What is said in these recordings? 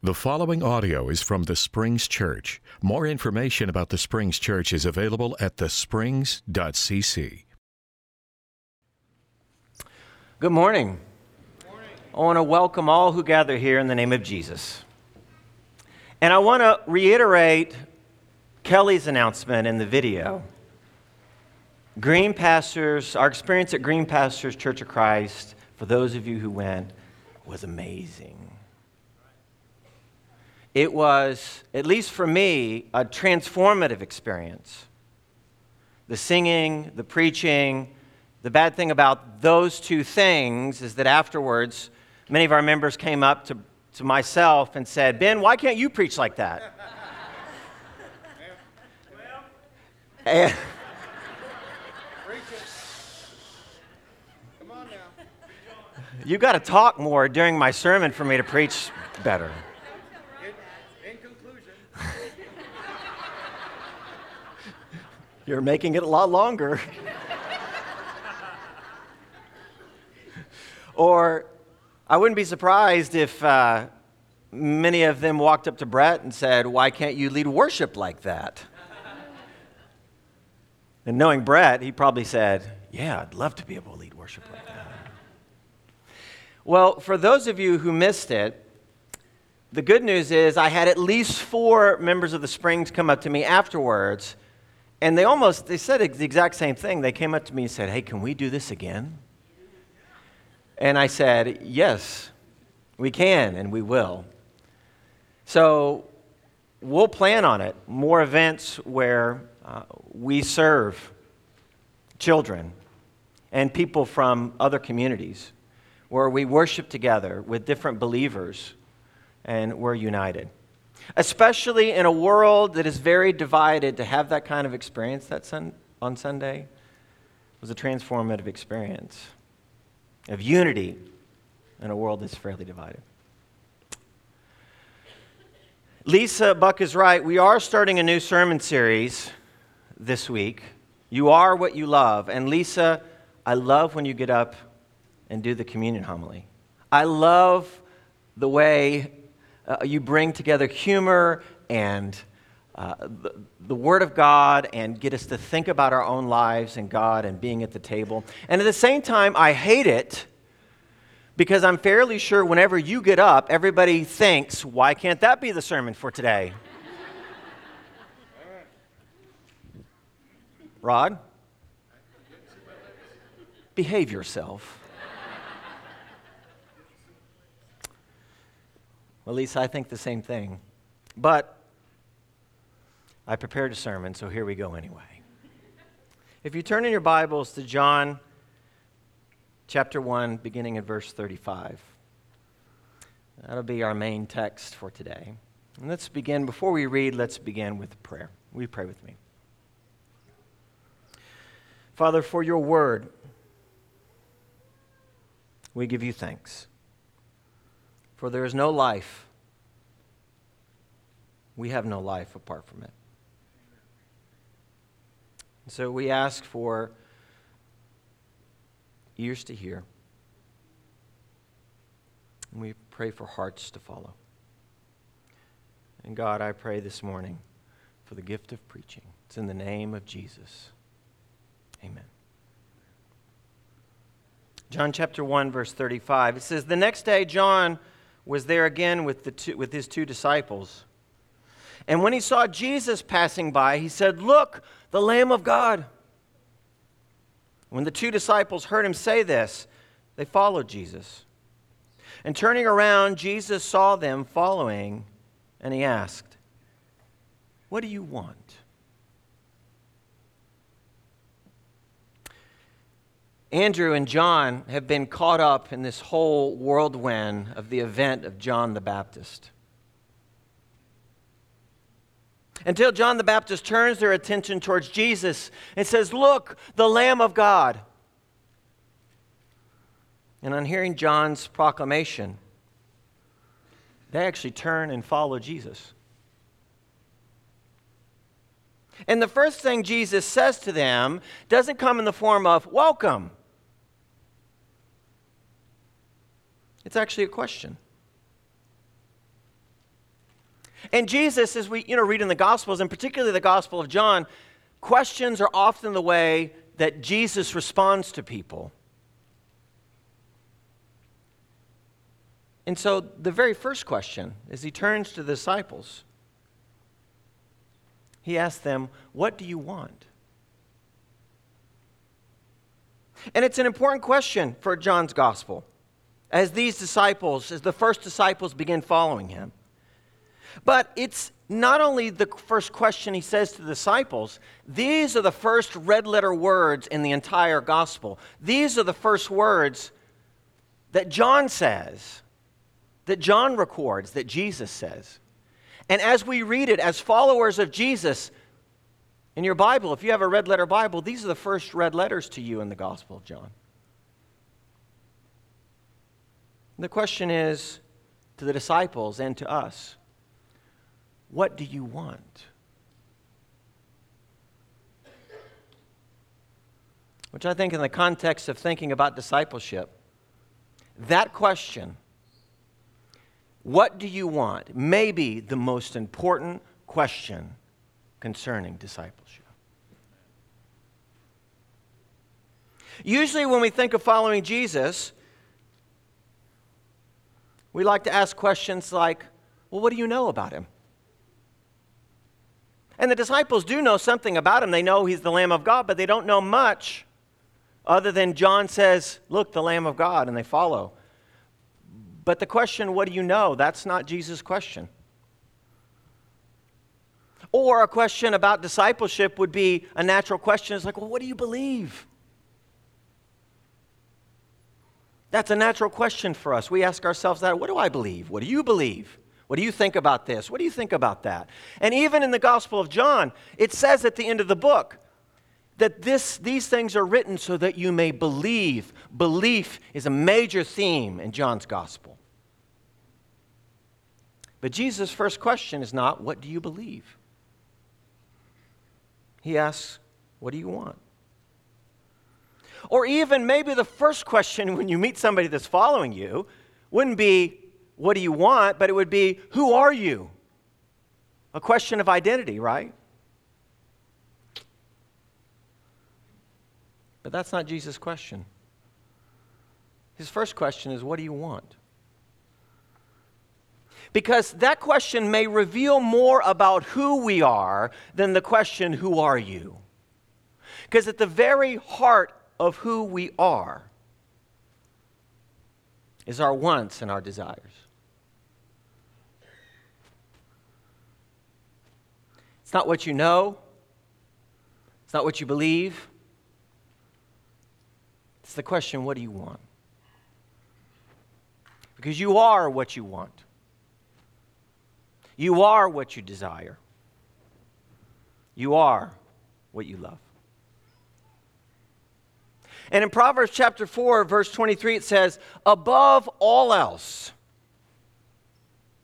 The following audio is from the Springs Church. More information about the Springs Church is available at thesprings.cc. Good morning. I want to welcome all who gather here in the name of Jesus. And I want to reiterate Kelly's announcement in the video. Green Pastures, our experience at Green Pastures Church of Christ, for those of you who went, was amazing. It was, at least for me, a transformative experience. The singing, the preaching, the bad thing about those two things is that afterwards, many of our members came up to, to myself and said, Ben, why can't you preach like that? and, you got to talk more during my sermon for me to preach better. In conclusion, You're making it a lot longer. or I wouldn't be surprised if uh, many of them walked up to Brett and said, Why can't you lead worship like that? and knowing Brett, he probably said, Yeah, I'd love to be able to lead worship like that. well, for those of you who missed it, the good news is I had at least four members of the Springs come up to me afterwards, and they almost they said the exact same thing. They came up to me and said, "Hey, can we do this again?" And I said, "Yes, we can and we will." So we'll plan on it. More events where uh, we serve children and people from other communities, where we worship together with different believers and we're united. Especially in a world that is very divided, to have that kind of experience that sun- on Sunday was a transformative experience of unity in a world that's fairly divided. Lisa Buck is right. We are starting a new sermon series this week. You are what you love. And Lisa, I love when you get up and do the communion homily. I love the way uh, you bring together humor and uh, the, the Word of God and get us to think about our own lives and God and being at the table. And at the same time, I hate it because I'm fairly sure whenever you get up, everybody thinks, why can't that be the sermon for today? Rod? Behave yourself. Well, Lisa, I think the same thing. But I prepared a sermon, so here we go anyway. If you turn in your Bibles to John chapter 1, beginning at verse 35, that'll be our main text for today. And let's begin, before we read, let's begin with prayer. You pray with me? Father, for your word, we give you thanks. For there is no life. We have no life apart from it. So we ask for ears to hear. And we pray for hearts to follow. And God, I pray this morning for the gift of preaching. It's in the name of Jesus. Amen. John chapter 1, verse 35. It says, The next day, John was there again with, the two, with his two disciples. And when he saw Jesus passing by, he said, Look, the Lamb of God. When the two disciples heard him say this, they followed Jesus. And turning around, Jesus saw them following, and he asked, What do you want? Andrew and John have been caught up in this whole whirlwind of the event of John the Baptist. Until John the Baptist turns their attention towards Jesus and says, Look, the Lamb of God. And on hearing John's proclamation, they actually turn and follow Jesus. And the first thing Jesus says to them doesn't come in the form of welcome, it's actually a question. And Jesus, as we you know, read in the Gospels, and particularly the Gospel of John, questions are often the way that Jesus responds to people. And so the very first question, as he turns to the disciples, he asks them, What do you want? And it's an important question for John's gospel as these disciples, as the first disciples begin following him. But it's not only the first question he says to the disciples, these are the first red letter words in the entire gospel. These are the first words that John says, that John records, that Jesus says. And as we read it as followers of Jesus, in your Bible, if you have a red letter Bible, these are the first red letters to you in the Gospel of John. The question is to the disciples and to us what do you want? Which I think, in the context of thinking about discipleship, that question, what do you want, may be the most important question concerning discipleship. Usually, when we think of following Jesus, we like to ask questions like, Well, what do you know about him? And the disciples do know something about him. They know he's the Lamb of God, but they don't know much other than John says, Look, the Lamb of God, and they follow. But the question, What do you know? That's not Jesus' question. Or a question about discipleship would be a natural question. It's like, Well, what do you believe? That's a natural question for us. We ask ourselves that what do I believe? What do you believe? What do you think about this? What do you think about that? And even in the Gospel of John, it says at the end of the book that this, these things are written so that you may believe. Belief is a major theme in John's Gospel. But Jesus' first question is not, What do you believe? He asks, What do you want? Or even maybe the first question when you meet somebody that's following you wouldn't be, What do you want? but it would be, Who are you? A question of identity, right? But that's not Jesus' question. His first question is, What do you want? Because that question may reveal more about who we are than the question, Who are you? Because at the very heart of who we are is our wants and our desires. It's not what you know, it's not what you believe. It's the question what do you want? Because you are what you want, you are what you desire, you are what you love. And in Proverbs chapter 4, verse 23, it says, above all else,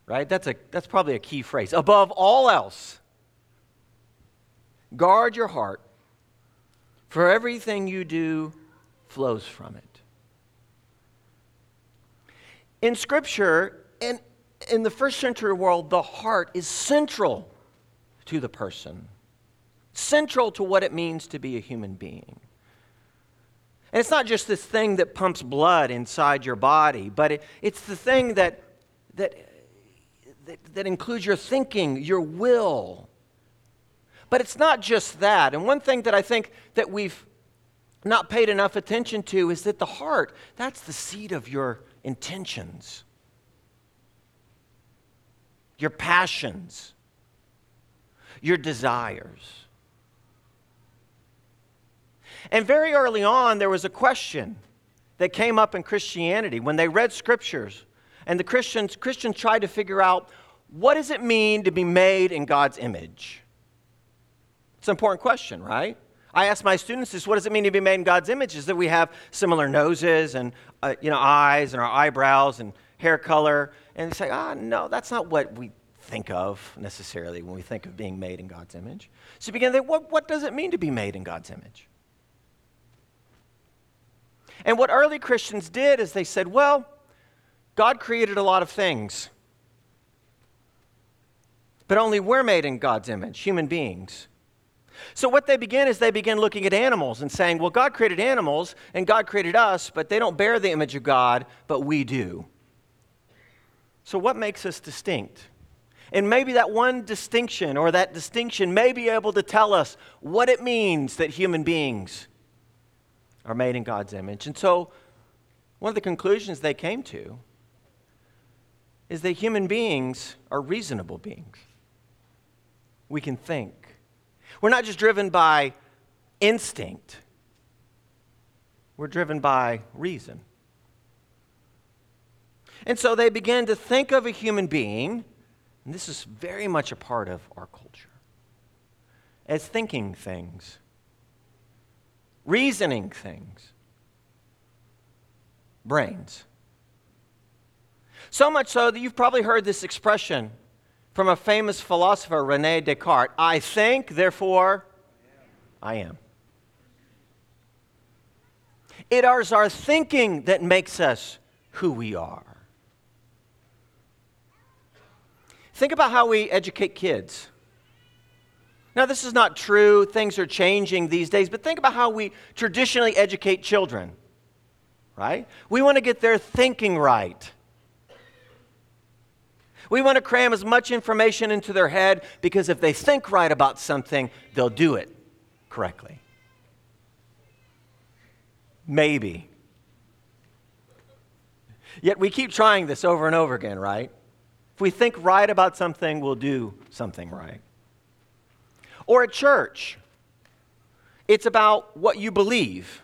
right? That's, a, that's probably a key phrase. Above all else, guard your heart, for everything you do flows from it. In Scripture, and in the first century world, the heart is central to the person, central to what it means to be a human being. And it's not just this thing that pumps blood inside your body, but it, it's the thing that, that, that, that includes your thinking, your will. But it's not just that. And one thing that I think that we've not paid enough attention to is that the heart, that's the seat of your intentions, your passions, your desires. And very early on, there was a question that came up in Christianity when they read scriptures. And the Christians, Christians tried to figure out what does it mean to be made in God's image? It's an important question, right? I ask my students this what does it mean to be made in God's image? Is that we have similar noses and uh, you know, eyes and our eyebrows and hair color? And they say, ah, oh, no, that's not what we think of necessarily when we think of being made in God's image. So you begin to think, what, what does it mean to be made in God's image? And what early Christians did is they said, well, God created a lot of things. But only we're made in God's image, human beings. So, what they begin is they begin looking at animals and saying, well, God created animals and God created us, but they don't bear the image of God, but we do. So, what makes us distinct? And maybe that one distinction or that distinction may be able to tell us what it means that human beings are made in God's image. And so, one of the conclusions they came to is that human beings are reasonable beings. We can think. We're not just driven by instinct, we're driven by reason. And so they began to think of a human being, and this is very much a part of our culture, as thinking things, reasoning things, brains. So much so that you've probably heard this expression from a famous philosopher, Rene Descartes I think, therefore I am. It is our thinking that makes us who we are. Think about how we educate kids. Now, this is not true, things are changing these days, but think about how we traditionally educate children, right? We want to get their thinking right. We want to cram as much information into their head because if they think right about something, they'll do it correctly. Maybe. Yet we keep trying this over and over again, right? If we think right about something, we'll do something right. Or at church, it's about what you believe.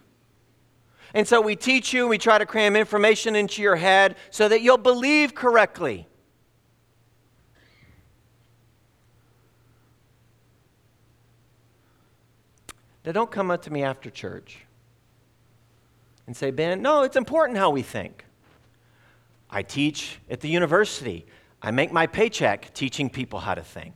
And so we teach you, we try to cram information into your head so that you'll believe correctly. Now, don't come up to me after church and say, Ben, no, it's important how we think. I teach at the university. I make my paycheck teaching people how to think.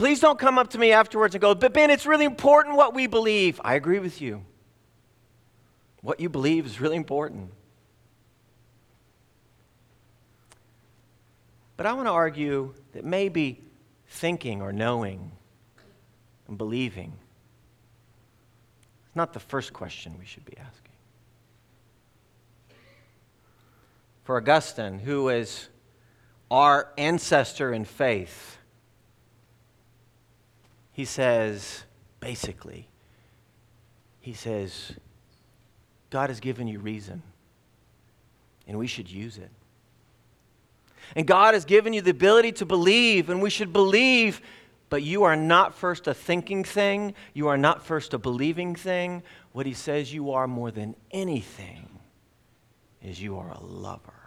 Please don't come up to me afterwards and go, but Ben, it's really important what we believe. I agree with you. What you believe is really important. But I want to argue that maybe thinking or knowing and believing is not the first question we should be asking. For Augustine, who is our ancestor in faith, he says, basically, he says, God has given you reason, and we should use it. And God has given you the ability to believe, and we should believe but you are not first a thinking thing, you are not first a believing thing. What he says you are more than anything is you are a lover.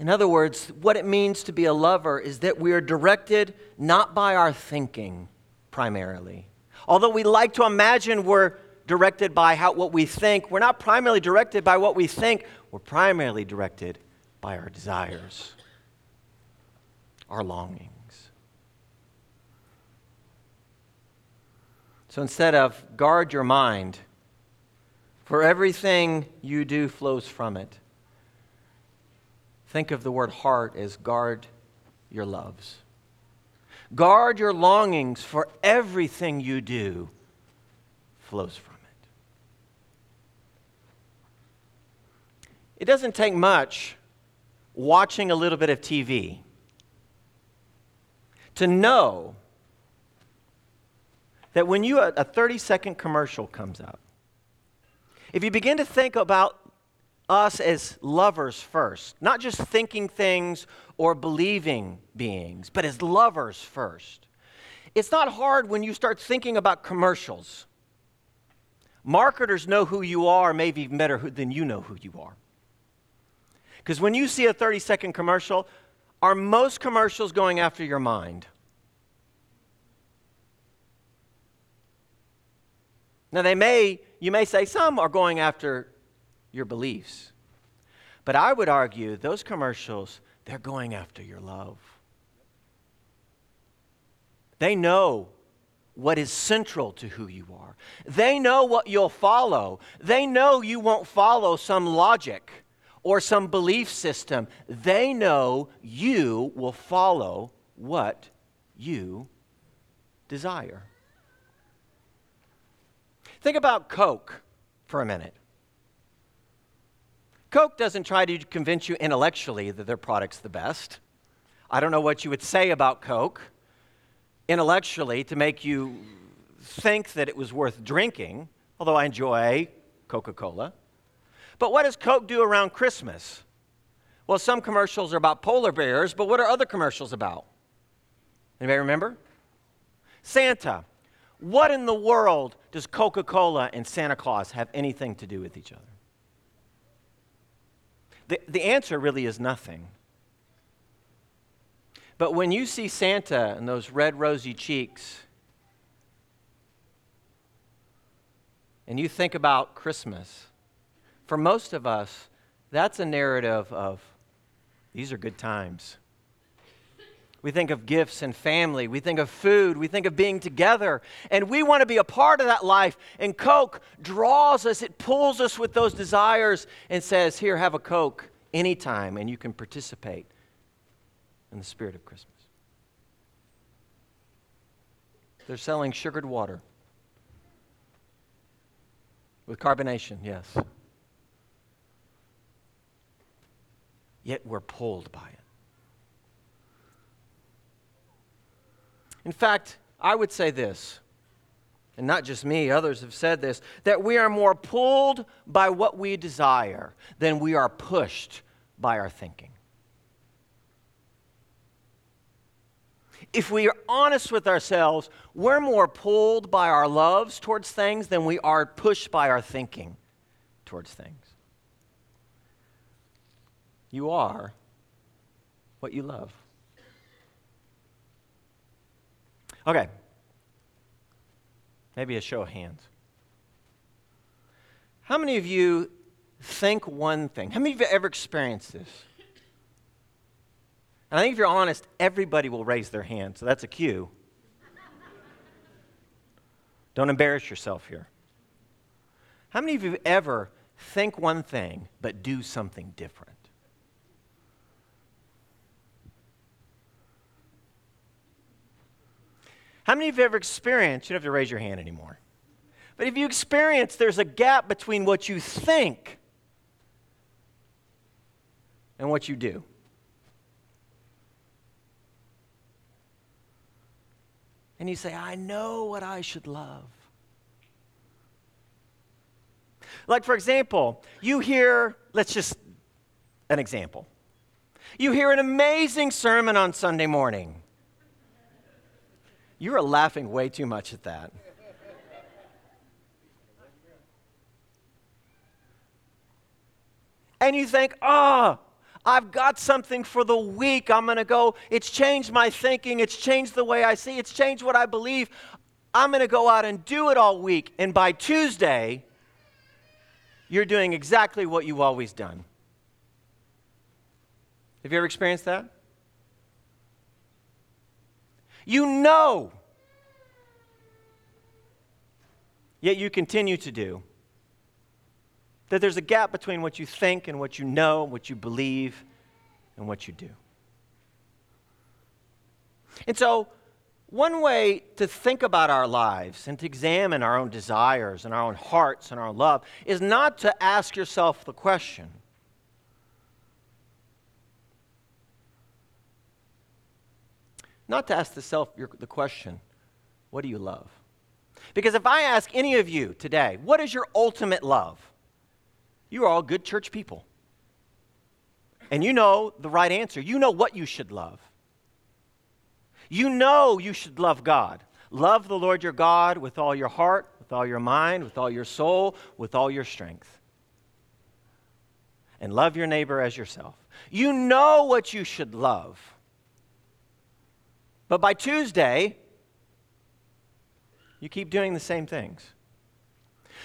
In other words, what it means to be a lover is that we are directed not by our thinking primarily, Although we like to imagine we're directed by how, what we think, we're not primarily directed by what we think, we're primarily directed by our desires, our longings. So instead of guard your mind, for everything you do flows from it, think of the word heart as guard your loves. Guard your longings, for everything you do flows from it. It doesn't take much watching a little bit of TV to know that when you a 30 second commercial comes up, if you begin to think about us as lovers first, not just thinking things or believing beings, but as lovers first. It's not hard when you start thinking about commercials. Marketers know who you are, maybe better than you know who you are. Because when you see a 30 second commercial, are most commercials going after your mind? Now, they may, you may say some are going after your beliefs. But I would argue those commercials, they're going after your love. They know what is central to who you are. They know what you'll follow. They know you won't follow some logic or some belief system. They know you will follow what you desire. Think about Coke for a minute. Coke doesn't try to convince you intellectually that their product's the best. I don't know what you would say about Coke intellectually to make you think that it was worth drinking, although I enjoy Coca Cola. But what does Coke do around Christmas? Well, some commercials are about polar bears, but what are other commercials about? Anybody remember? Santa. What in the world does Coca Cola and Santa Claus have anything to do with each other? The, the answer really is nothing. But when you see Santa and those red, rosy cheeks, and you think about Christmas, for most of us, that's a narrative of these are good times. We think of gifts and family. We think of food. We think of being together. And we want to be a part of that life. And Coke draws us, it pulls us with those desires and says, Here, have a Coke anytime, and you can participate in the spirit of Christmas. They're selling sugared water with carbonation, yes. Yet we're pulled by it. In fact, I would say this, and not just me, others have said this, that we are more pulled by what we desire than we are pushed by our thinking. If we are honest with ourselves, we're more pulled by our loves towards things than we are pushed by our thinking towards things. You are what you love. Okay. Maybe a show of hands. How many of you think one thing? How many of you ever experienced this? And I think if you're honest, everybody will raise their hand, so that's a cue. Don't embarrass yourself here. How many of you ever think one thing but do something different? How many of you have ever experienced, you don't have to raise your hand anymore, but if you experience there's a gap between what you think and what you do? And you say, I know what I should love. Like, for example, you hear, let's just, an example. You hear an amazing sermon on Sunday morning. You are laughing way too much at that. And you think, oh, I've got something for the week. I'm going to go. It's changed my thinking. It's changed the way I see. It's changed what I believe. I'm going to go out and do it all week. And by Tuesday, you're doing exactly what you've always done. Have you ever experienced that? You know. Yet you continue to do. That there's a gap between what you think and what you know, what you believe, and what you do. And so, one way to think about our lives and to examine our own desires and our own hearts and our love is not to ask yourself the question not to ask the self the question, what do you love? Because if I ask any of you today, what is your ultimate love? You are all good church people. And you know the right answer. You know what you should love. You know you should love God. Love the Lord your God with all your heart, with all your mind, with all your soul, with all your strength. And love your neighbor as yourself. You know what you should love. But by Tuesday, you keep doing the same things.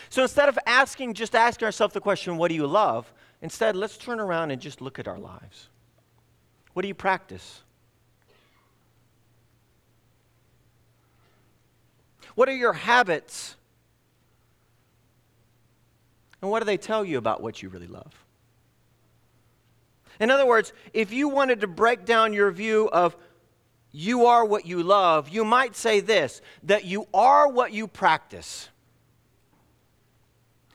So instead of asking, just asking ourselves the question, what do you love? Instead, let's turn around and just look at our lives. What do you practice? What are your habits? And what do they tell you about what you really love? In other words, if you wanted to break down your view of you are what you love, you might say this that you are what you practice.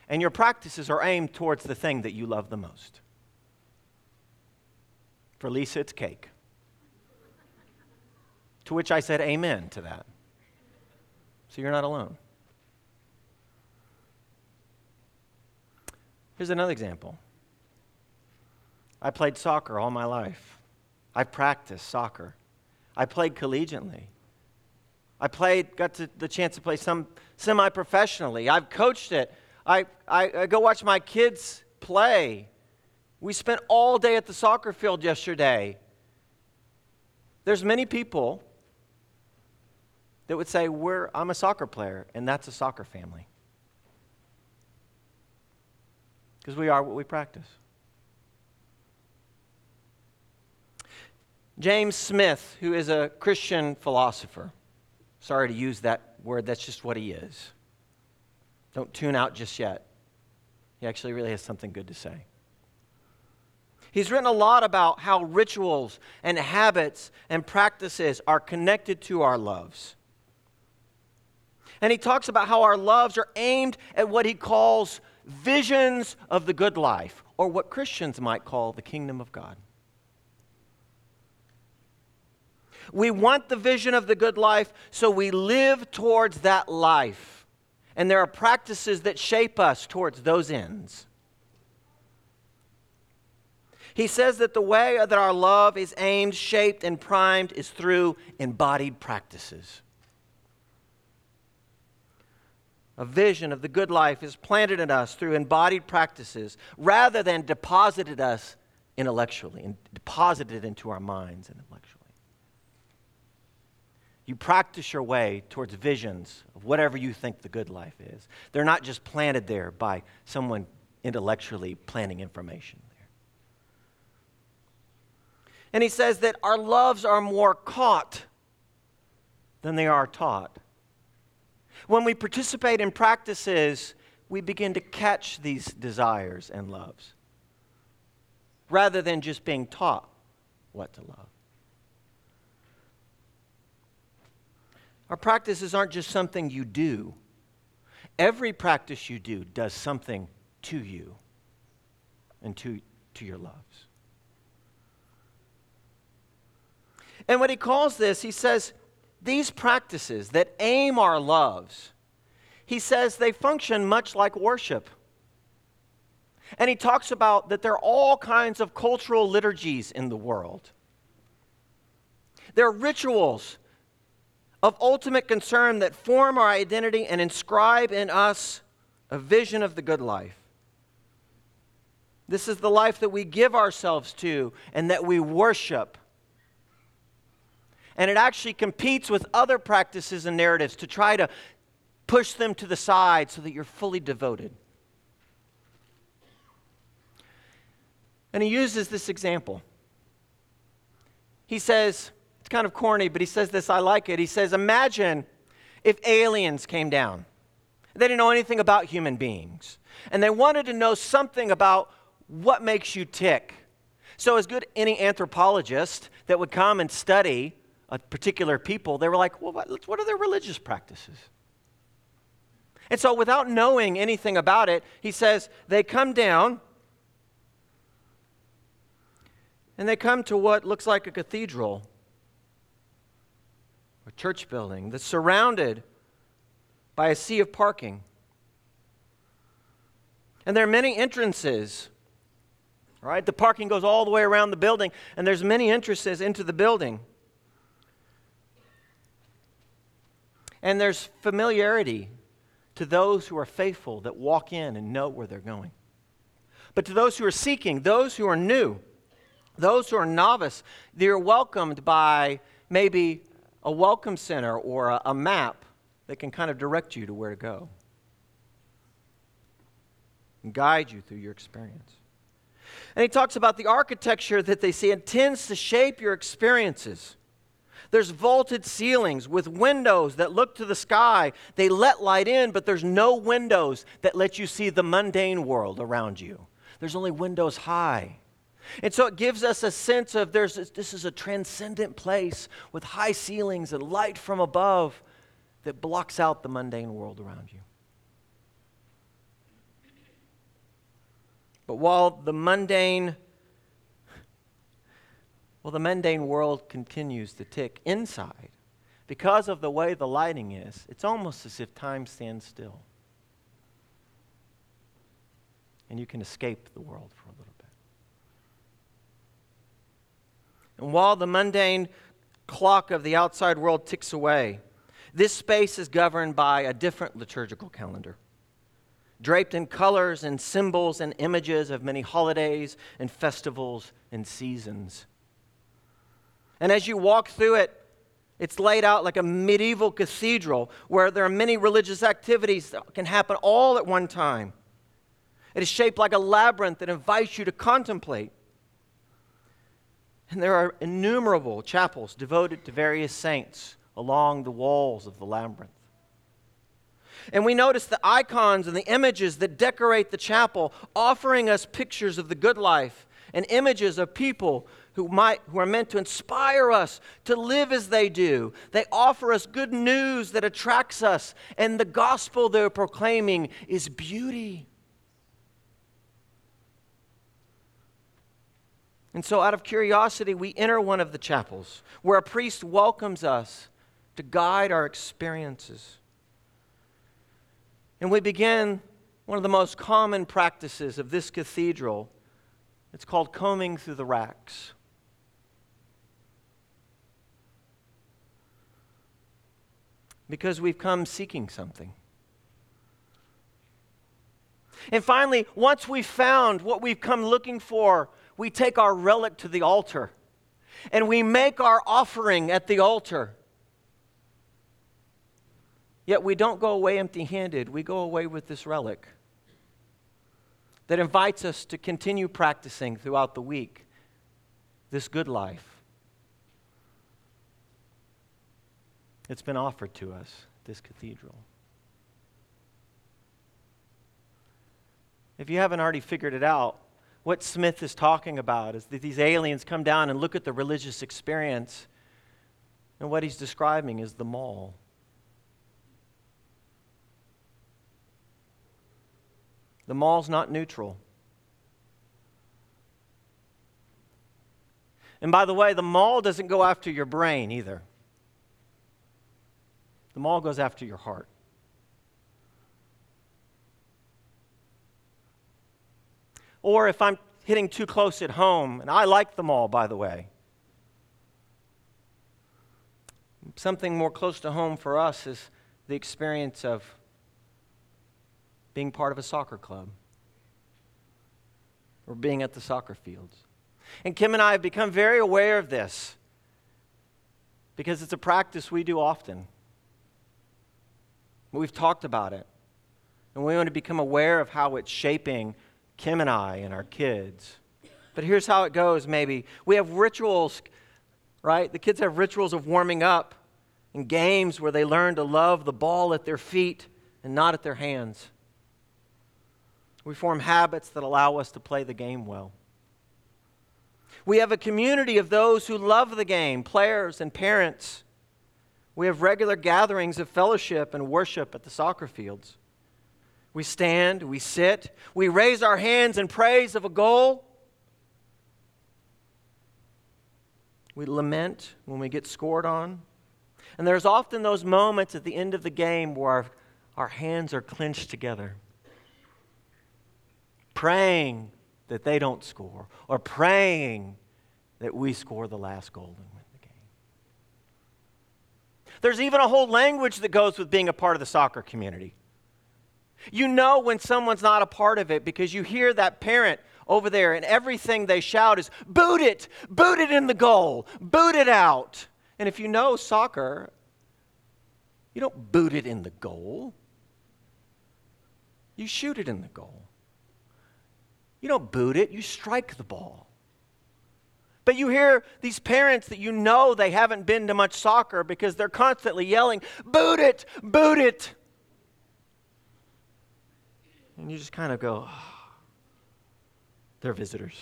And your practices are aimed towards the thing that you love the most. For Lisa, it's cake. To which I said amen to that. So you're not alone. Here's another example. I played soccer all my life. I practiced soccer. I played collegiately. I played, got to, the chance to play some semi professionally. I've coached it. I, I, I go watch my kids play. We spent all day at the soccer field yesterday. There's many people that would say, We're, I'm a soccer player, and that's a soccer family. Because we are what we practice. James Smith, who is a Christian philosopher, sorry to use that word, that's just what he is. Don't tune out just yet. He actually really has something good to say. He's written a lot about how rituals and habits and practices are connected to our loves. And he talks about how our loves are aimed at what he calls visions of the good life, or what Christians might call the kingdom of God. We want the vision of the good life, so we live towards that life. And there are practices that shape us towards those ends. He says that the way that our love is aimed, shaped, and primed is through embodied practices. A vision of the good life is planted in us through embodied practices rather than deposited us intellectually and deposited into our minds intellectually. You practice your way towards visions of whatever you think the good life is. They're not just planted there by someone intellectually planning information there. And he says that our loves are more caught than they are taught. When we participate in practices, we begin to catch these desires and loves rather than just being taught what to love. Our practices aren't just something you do. Every practice you do does something to you and to, to your loves. And what he calls this, he says, these practices that aim our loves, he says they function much like worship. And he talks about that there are all kinds of cultural liturgies in the world. There are rituals of ultimate concern that form our identity and inscribe in us a vision of the good life. This is the life that we give ourselves to and that we worship. And it actually competes with other practices and narratives to try to push them to the side so that you're fully devoted. And he uses this example. He says, kind of corny, but he says this, I like it. He says, Imagine if aliens came down. They didn't know anything about human beings, and they wanted to know something about what makes you tick. So, as good any anthropologist that would come and study a particular people, they were like, well, what, what are their religious practices? And so, without knowing anything about it, he says, they come down and they come to what looks like a cathedral a church building that's surrounded by a sea of parking. And there are many entrances. Right? The parking goes all the way around the building, and there's many entrances into the building. And there's familiarity to those who are faithful that walk in and know where they're going. But to those who are seeking, those who are new, those who are novice, they're welcomed by maybe a welcome center or a, a map that can kind of direct you to where to go and guide you through your experience. And he talks about the architecture that they see and tends to shape your experiences. There's vaulted ceilings with windows that look to the sky. They let light in, but there's no windows that let you see the mundane world around you. There's only windows high. And so it gives us a sense of there's this is a transcendent place with high ceilings and light from above that blocks out the mundane world around you. But while the mundane well, the mundane world continues to tick inside. Because of the way the lighting is, it's almost as if time stands still. And you can escape the world for a little bit. And while the mundane clock of the outside world ticks away, this space is governed by a different liturgical calendar, draped in colors and symbols and images of many holidays and festivals and seasons. And as you walk through it, it's laid out like a medieval cathedral where there are many religious activities that can happen all at one time. It is shaped like a labyrinth that invites you to contemplate. And there are innumerable chapels devoted to various saints along the walls of the labyrinth. And we notice the icons and the images that decorate the chapel, offering us pictures of the good life and images of people who, might, who are meant to inspire us to live as they do. They offer us good news that attracts us, and the gospel they're proclaiming is beauty. And so, out of curiosity, we enter one of the chapels where a priest welcomes us to guide our experiences. And we begin one of the most common practices of this cathedral. It's called combing through the racks. because we've come seeking something. And finally, once we've found what we've come looking for, we take our relic to the altar and we make our offering at the altar. Yet we don't go away empty handed, we go away with this relic that invites us to continue practicing throughout the week this good life. It's been offered to us, this cathedral. If you haven't already figured it out, what Smith is talking about is that these aliens come down and look at the religious experience, and what he's describing is the mall. The mall's not neutral. And by the way, the mall doesn't go after your brain either. The mall goes after your heart. Or if I'm hitting too close at home, and I like them all, by the way. Something more close to home for us is the experience of being part of a soccer club or being at the soccer fields. And Kim and I have become very aware of this because it's a practice we do often. We've talked about it. And we want to become aware of how it's shaping Kim and I and our kids. But here's how it goes maybe. We have rituals, right? The kids have rituals of warming up and games where they learn to love the ball at their feet and not at their hands. We form habits that allow us to play the game well. We have a community of those who love the game, players and parents we have regular gatherings of fellowship and worship at the soccer fields. We stand, we sit, we raise our hands in praise of a goal. We lament when we get scored on. And there's often those moments at the end of the game where our, our hands are clenched together, praying that they don't score, or praying that we score the last goal. And win the game. There's even a whole language that goes with being a part of the soccer community. You know when someone's not a part of it because you hear that parent over there and everything they shout is boot it, boot it in the goal, boot it out. And if you know soccer, you don't boot it in the goal, you shoot it in the goal. You don't boot it, you strike the ball. But you hear these parents that you know they haven't been to much soccer because they're constantly yelling, boot it, boot it. And you just kind of go, oh, they're visitors.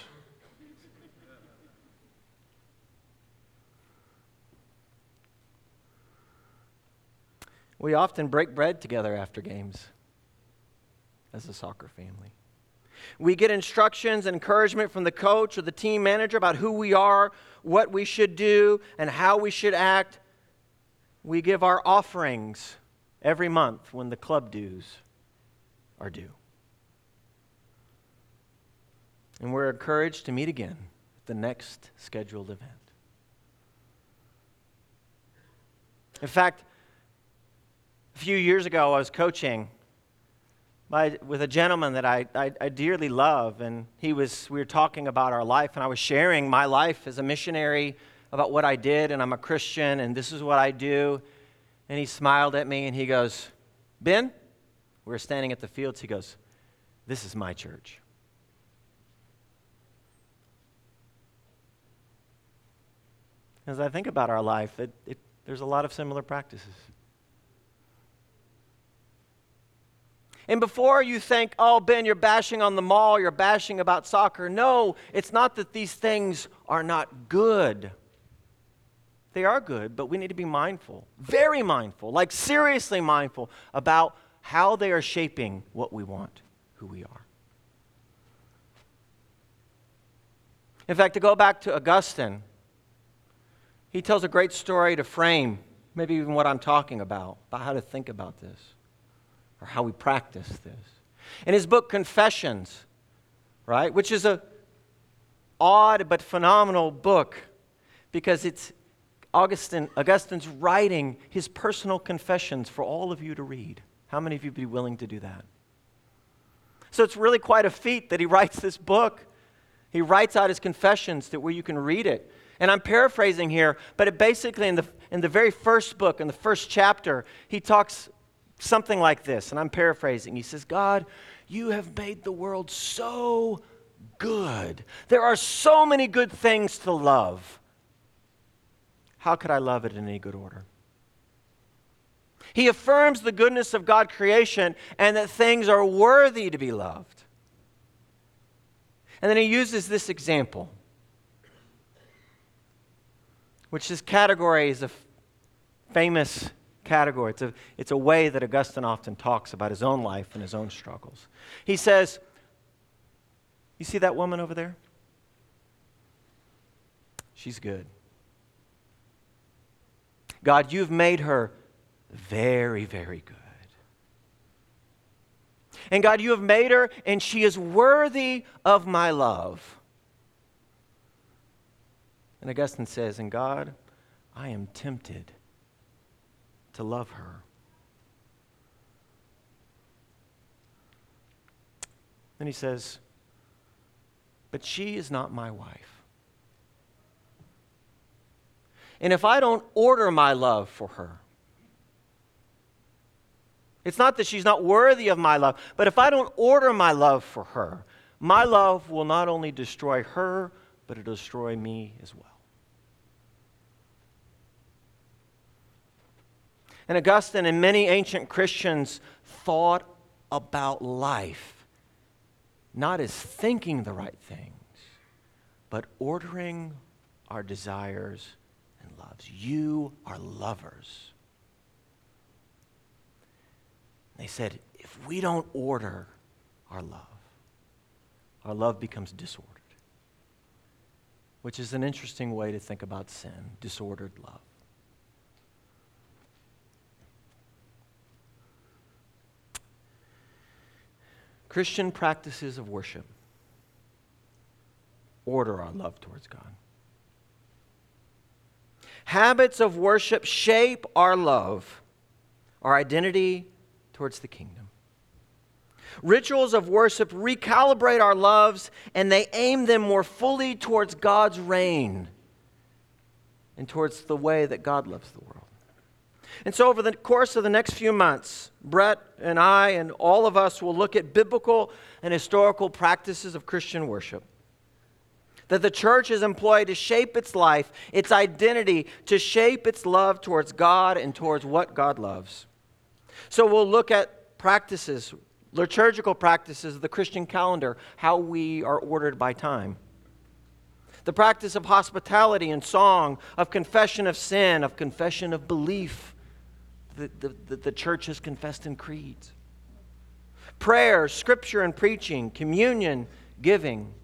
We often break bread together after games as a soccer family. We get instructions and encouragement from the coach or the team manager about who we are, what we should do, and how we should act. We give our offerings every month when the club dues are due. And we're encouraged to meet again at the next scheduled event. In fact, a few years ago, I was coaching by, with a gentleman that I, I, I, dearly love, and he was, we were talking about our life, and I was sharing my life as a missionary about what I did, and I'm a Christian, and this is what I do. And he smiled at me, and he goes, Ben, we were standing at the fields, he goes, This is my church. As I think about our life, it, it, there's a lot of similar practices. And before you think, oh, Ben, you're bashing on the mall, you're bashing about soccer, no, it's not that these things are not good. They are good, but we need to be mindful, very mindful, like seriously mindful about how they are shaping what we want, who we are. In fact, to go back to Augustine, he tells a great story to frame maybe even what I'm talking about, about how to think about this or how we practice this. In his book Confessions, right, which is a odd but phenomenal book because it's Augustine, Augustine's writing his personal confessions for all of you to read. How many of you would be willing to do that? So it's really quite a feat that he writes this book. He writes out his confessions that where you can read it. And I'm paraphrasing here, but it basically in the, in the very first book, in the first chapter, he talks something like this, and I'm paraphrasing. He says, God, you have made the world so good. There are so many good things to love. How could I love it in any good order? He affirms the goodness of God creation and that things are worthy to be loved. And then he uses this example, which this category is a famous category. It's a, it's a way that Augustine often talks about his own life and his own struggles. He says, You see that woman over there? She's good. God, you've made her very, very good. And God, you have made her, and she is worthy of my love. And Augustine says, And God, I am tempted to love her. Then he says, But she is not my wife. And if I don't order my love for her, it's not that she's not worthy of my love, but if I don't order my love for her, my love will not only destroy her, but it'll destroy me as well. And Augustine and many ancient Christians thought about life not as thinking the right things, but ordering our desires and loves. You are lovers. They said, if we don't order our love, our love becomes disordered, which is an interesting way to think about sin disordered love. Christian practices of worship order our love towards God. Habits of worship shape our love, our identity towards the kingdom. Rituals of worship recalibrate our loves and they aim them more fully towards God's reign and towards the way that God loves the world. And so, over the course of the next few months, Brett and I and all of us will look at biblical and historical practices of Christian worship that the church is employed to shape its life, its identity, to shape its love towards God and towards what God loves. So we'll look at practices, liturgical practices of the Christian calendar, how we are ordered by time. The practice of hospitality and song, of confession of sin, of confession of belief that the, the, the church has confessed in creeds. Prayer, scripture and preaching, communion, giving,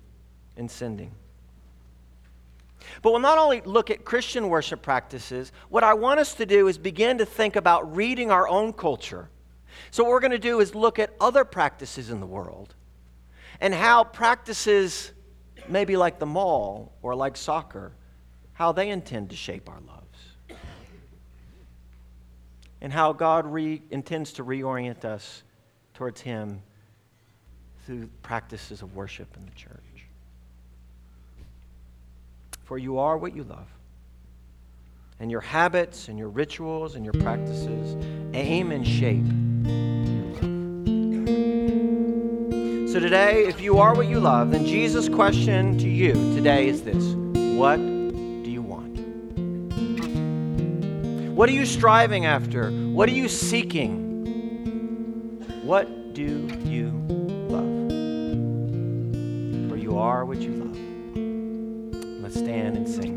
and sending. But we'll not only look at Christian worship practices, what I want us to do is begin to think about reading our own culture. So, what we're going to do is look at other practices in the world and how practices, maybe like the mall or like soccer, how they intend to shape our loves. And how God re- intends to reorient us towards Him through practices of worship in the church for you are what you love. And your habits and your rituals and your practices aim and shape So today, if you are what you love, then Jesus' question to you today is this What do you want? What are you striving after? What are you seeking? What do you love? For you are what you love Let's stand and sing.